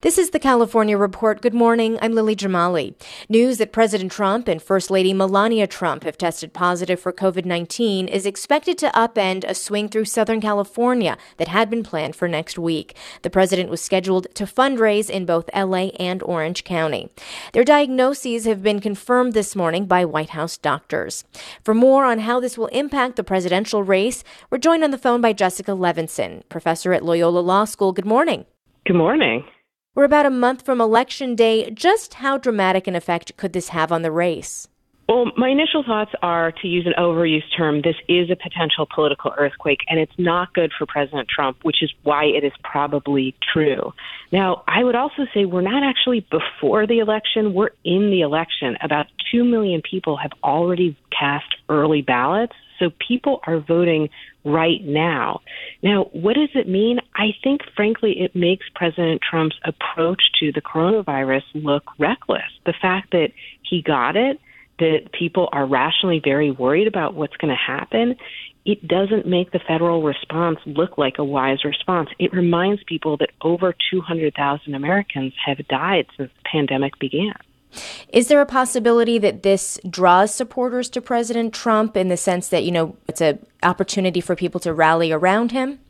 This is the California Report. Good morning. I'm Lily Jamali. News that President Trump and First Lady Melania Trump have tested positive for COVID 19 is expected to upend a swing through Southern California that had been planned for next week. The president was scheduled to fundraise in both LA and Orange County. Their diagnoses have been confirmed this morning by White House doctors. For more on how this will impact the presidential race, we're joined on the phone by Jessica Levinson, professor at Loyola Law School. Good morning. Good morning. We're about a month from Election Day. Just how dramatic an effect could this have on the race? Well, my initial thoughts are to use an overused term, this is a potential political earthquake, and it's not good for President Trump, which is why it is probably true. Now, I would also say we're not actually before the election, we're in the election. About 2 million people have already cast early ballots, so people are voting right now. Now, what does it mean? I think, frankly, it makes President Trump's approach to the coronavirus look reckless. The fact that he got it, that people are rationally very worried about what's going to happen, it doesn't make the federal response look like a wise response. It reminds people that over 200,000 Americans have died since the pandemic began. Is there a possibility that this draws supporters to President Trump in the sense that, you know, it's an opportunity for people to rally around him?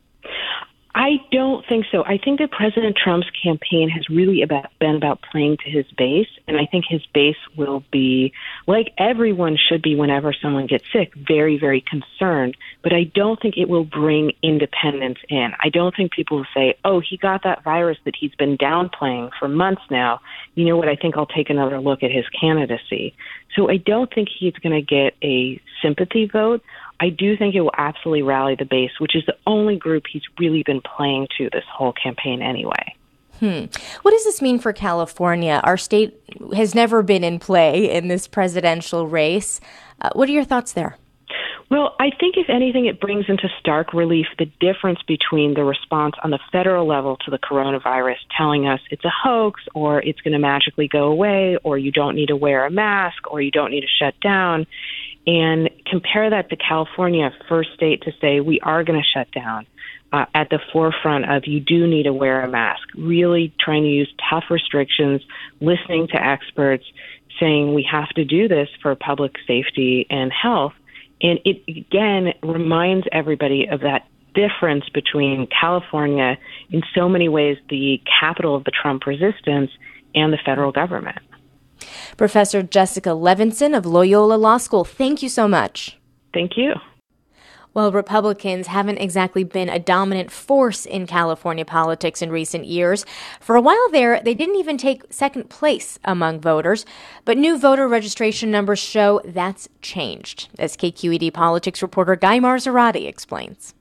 I don't think so. I think that President Trump's campaign has really about, been about playing to his base, and I think his base will be, like everyone should be whenever someone gets sick, very, very concerned. But I don't think it will bring independents in. I don't think people will say, oh, he got that virus that he's been downplaying for months now. You know what? I think I'll take another look at his candidacy. So I don't think he's going to get a sympathy vote. I do think it will absolutely rally the base, which is the only group he's really been playing to this whole campaign anyway. Hmm. What does this mean for California? Our state has never been in play in this presidential race. Uh, what are your thoughts there? Well, I think if anything, it brings into stark relief the difference between the response on the federal level to the coronavirus, telling us it's a hoax or it's going to magically go away or you don't need to wear a mask or you don't need to shut down, and compare that to California, first state to say we are going to shut down. Uh, at the forefront of you do need to wear a mask, really trying to use tough restrictions, listening to experts, saying we have to do this for public safety and health. And it again reminds everybody of that difference between California, in so many ways, the capital of the Trump resistance, and the federal government. Professor Jessica Levinson of Loyola Law School, thank you so much. Thank you. Well, Republicans haven't exactly been a dominant force in California politics in recent years. For a while there, they didn't even take second place among voters, but new voter registration numbers show that's changed, as KQED politics reporter Guy Marzorati explains.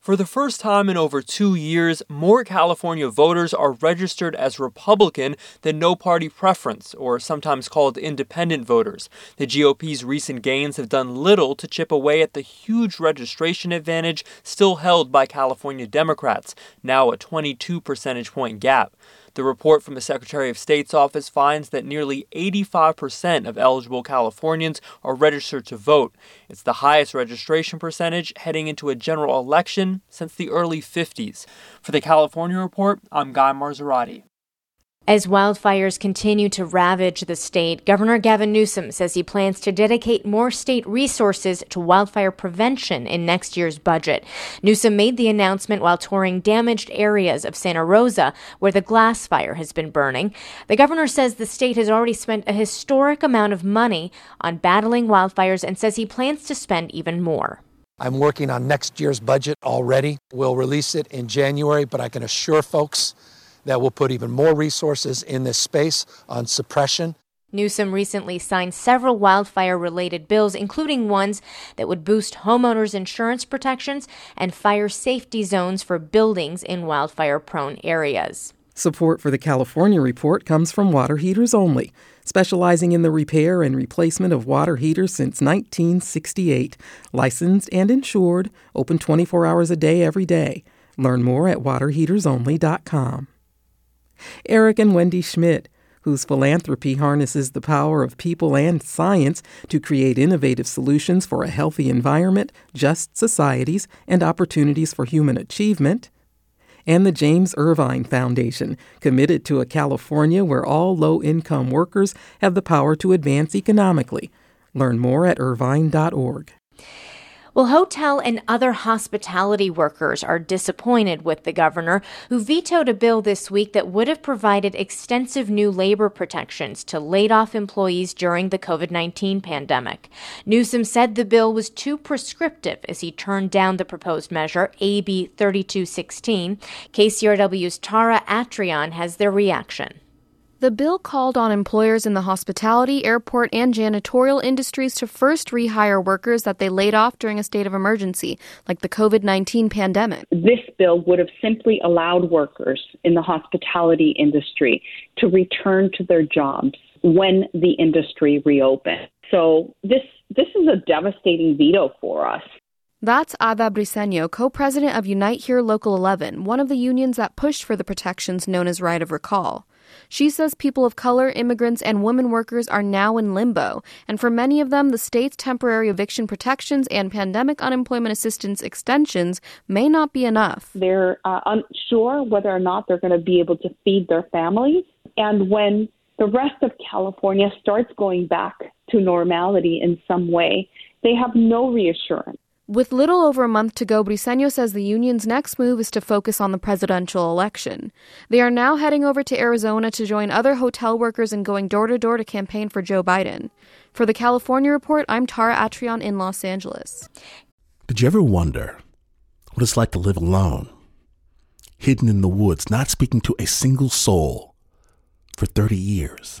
For the first time in over two years, more California voters are registered as Republican than no party preference, or sometimes called independent voters. The GOP's recent gains have done little to chip away at the huge registration advantage still held by California Democrats, now a 22 percentage point gap. The report from the Secretary of State's office finds that nearly 85% of eligible Californians are registered to vote. It's the highest registration percentage heading into a general election since the early 50s. For the California Report, I'm Guy Marzorati. As wildfires continue to ravage the state, Governor Gavin Newsom says he plans to dedicate more state resources to wildfire prevention in next year's budget. Newsom made the announcement while touring damaged areas of Santa Rosa, where the glass fire has been burning. The governor says the state has already spent a historic amount of money on battling wildfires and says he plans to spend even more. I'm working on next year's budget already. We'll release it in January, but I can assure folks that will put even more resources in this space on suppression. Newsom recently signed several wildfire related bills, including ones that would boost homeowners' insurance protections and fire safety zones for buildings in wildfire prone areas. Support for the California report comes from Water Heaters Only, specializing in the repair and replacement of water heaters since 1968. Licensed and insured, open 24 hours a day every day. Learn more at waterheatersonly.com. Eric and Wendy Schmidt, whose philanthropy harnesses the power of people and science to create innovative solutions for a healthy environment, just societies, and opportunities for human achievement. And the James Irvine Foundation, committed to a California where all low income workers have the power to advance economically. Learn more at irvine.org. Well, hotel and other hospitality workers are disappointed with the governor, who vetoed a bill this week that would have provided extensive new labor protections to laid off employees during the COVID 19 pandemic. Newsom said the bill was too prescriptive as he turned down the proposed measure, AB 3216. KCRW's Tara Atrion has their reaction. The bill called on employers in the hospitality, airport, and janitorial industries to first rehire workers that they laid off during a state of emergency, like the COVID 19 pandemic. This bill would have simply allowed workers in the hospitality industry to return to their jobs when the industry reopened. So this this is a devastating veto for us. That's Ada Briseño, co president of Unite Here Local 11, one of the unions that pushed for the protections known as right of recall. She says people of color, immigrants, and women workers are now in limbo, and for many of them, the state's temporary eviction protections and pandemic unemployment assistance extensions may not be enough. They're uh, unsure whether or not they're going to be able to feed their families. And when the rest of California starts going back to normality in some way, they have no reassurance. With little over a month to go, Briseño says the union's next move is to focus on the presidential election. They are now heading over to Arizona to join other hotel workers and going door to door to campaign for Joe Biden. For the California Report, I'm Tara Atrion in Los Angeles. Did you ever wonder what it's like to live alone, hidden in the woods, not speaking to a single soul for 30 years?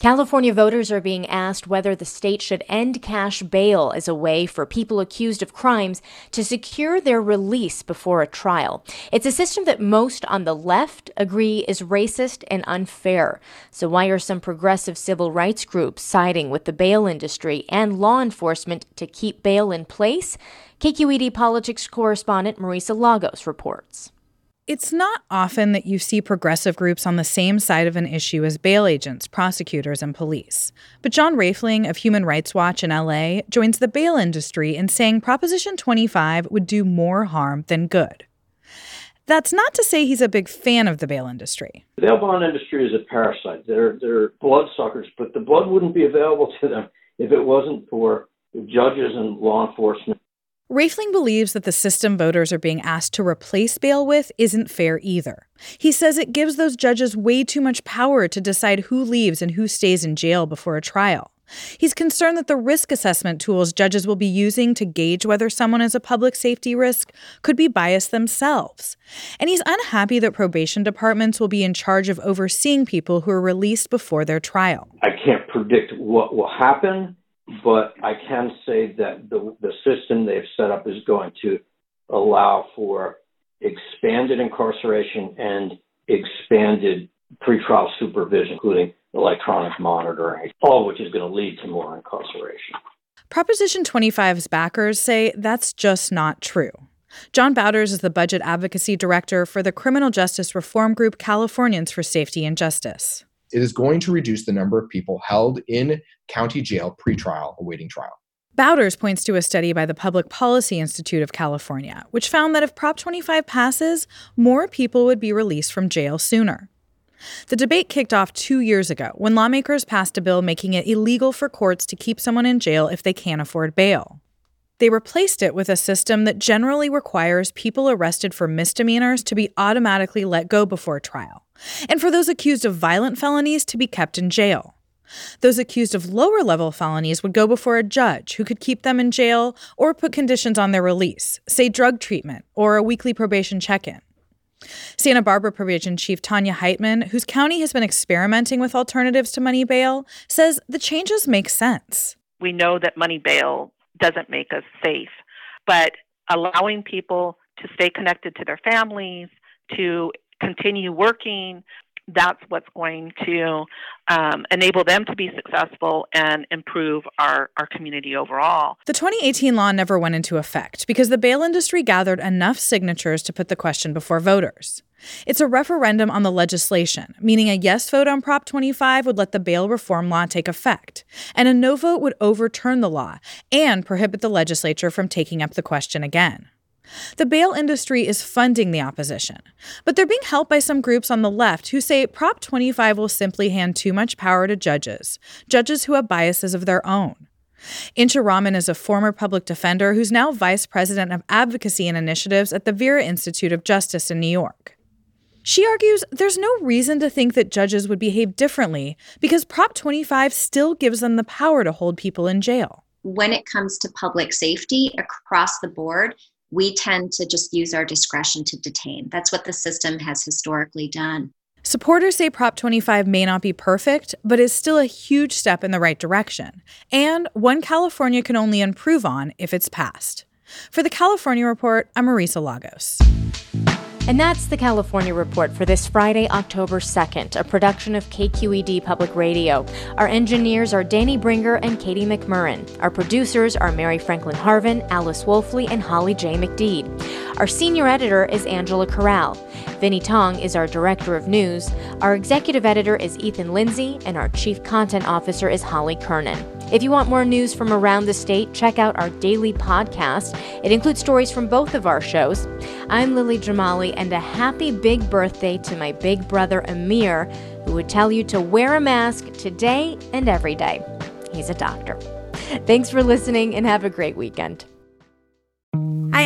California voters are being asked whether the state should end cash bail as a way for people accused of crimes to secure their release before a trial. It's a system that most on the left agree is racist and unfair. So, why are some progressive civil rights groups siding with the bail industry and law enforcement to keep bail in place? KQED politics correspondent Marisa Lagos reports. It's not often that you see progressive groups on the same side of an issue as bail agents, prosecutors, and police. But John Raphling of Human Rights Watch in LA joins the bail industry in saying Proposition 25 would do more harm than good. That's not to say he's a big fan of the bail industry. The bail bond industry is a parasite. They're, they're bloodsuckers, but the blood wouldn't be available to them if it wasn't for judges and law enforcement Raphling believes that the system voters are being asked to replace bail with isn't fair either. He says it gives those judges way too much power to decide who leaves and who stays in jail before a trial. He's concerned that the risk assessment tools judges will be using to gauge whether someone is a public safety risk could be biased themselves. And he's unhappy that probation departments will be in charge of overseeing people who are released before their trial. I can't predict what will happen but I can say that the, the system they've set up is going to allow for expanded incarceration and expanded pretrial supervision, including electronic monitoring, all of which is going to lead to more incarceration. Proposition 25's backers say that's just not true. John Bauters is the budget advocacy director for the criminal justice reform group Californians for Safety and Justice. it is going to reduce the number of people held in county jail pretrial awaiting trial. Bauters points to a study by the Public Policy Institute of California, which found that if Prop 25 passes, more people would be released from jail sooner. The debate kicked off two years ago when lawmakers passed a bill making it illegal for courts to keep someone in jail if they can't afford bail. They replaced it with a system that generally requires people arrested for misdemeanors to be automatically let go before trial, and for those accused of violent felonies to be kept in jail. Those accused of lower level felonies would go before a judge who could keep them in jail or put conditions on their release, say drug treatment or a weekly probation check in. Santa Barbara Probation Chief Tanja Heitman, whose county has been experimenting with alternatives to money bail, says the changes make sense. We know that money bail doesn't make us safe, but allowing people to stay connected to their families, to continue working, that's what's going to um, enable them to be successful and improve our, our community overall. The 2018 law never went into effect because the bail industry gathered enough signatures to put the question before voters. It's a referendum on the legislation, meaning a yes vote on Prop 25 would let the bail reform law take effect, and a no vote would overturn the law and prohibit the legislature from taking up the question again. The bail industry is funding the opposition, but they're being helped by some groups on the left who say Prop 25 will simply hand too much power to judges, judges who have biases of their own. Insha Rahman is a former public defender who's now vice president of advocacy and initiatives at the Vera Institute of Justice in New York. She argues there's no reason to think that judges would behave differently because Prop 25 still gives them the power to hold people in jail. When it comes to public safety across the board, we tend to just use our discretion to detain. That's what the system has historically done. Supporters say Prop 25 may not be perfect, but is still a huge step in the right direction, and one California can only improve on if it's passed. For the California Report, I'm Marisa Lagos. And that's the California Report for this Friday, October 2nd, a production of KQED Public Radio. Our engineers are Danny Bringer and Katie McMurran. Our producers are Mary Franklin Harvin, Alice Woelfle, and Holly J. McDede. Our senior editor is Angela Corral. Vinnee Tong is our director of news. Our executive editor is Ethan Lindsey, and our chief content officer is Holly Kernan. If you want more news from around the state, check out our daily podcast. It includes stories from both of our shows. I'm Lily Jamali, and a happy big birthday to my big brother Amir, who would tell you to wear a mask today and every day. He's a doctor. Thanks for listening and have a great weekend.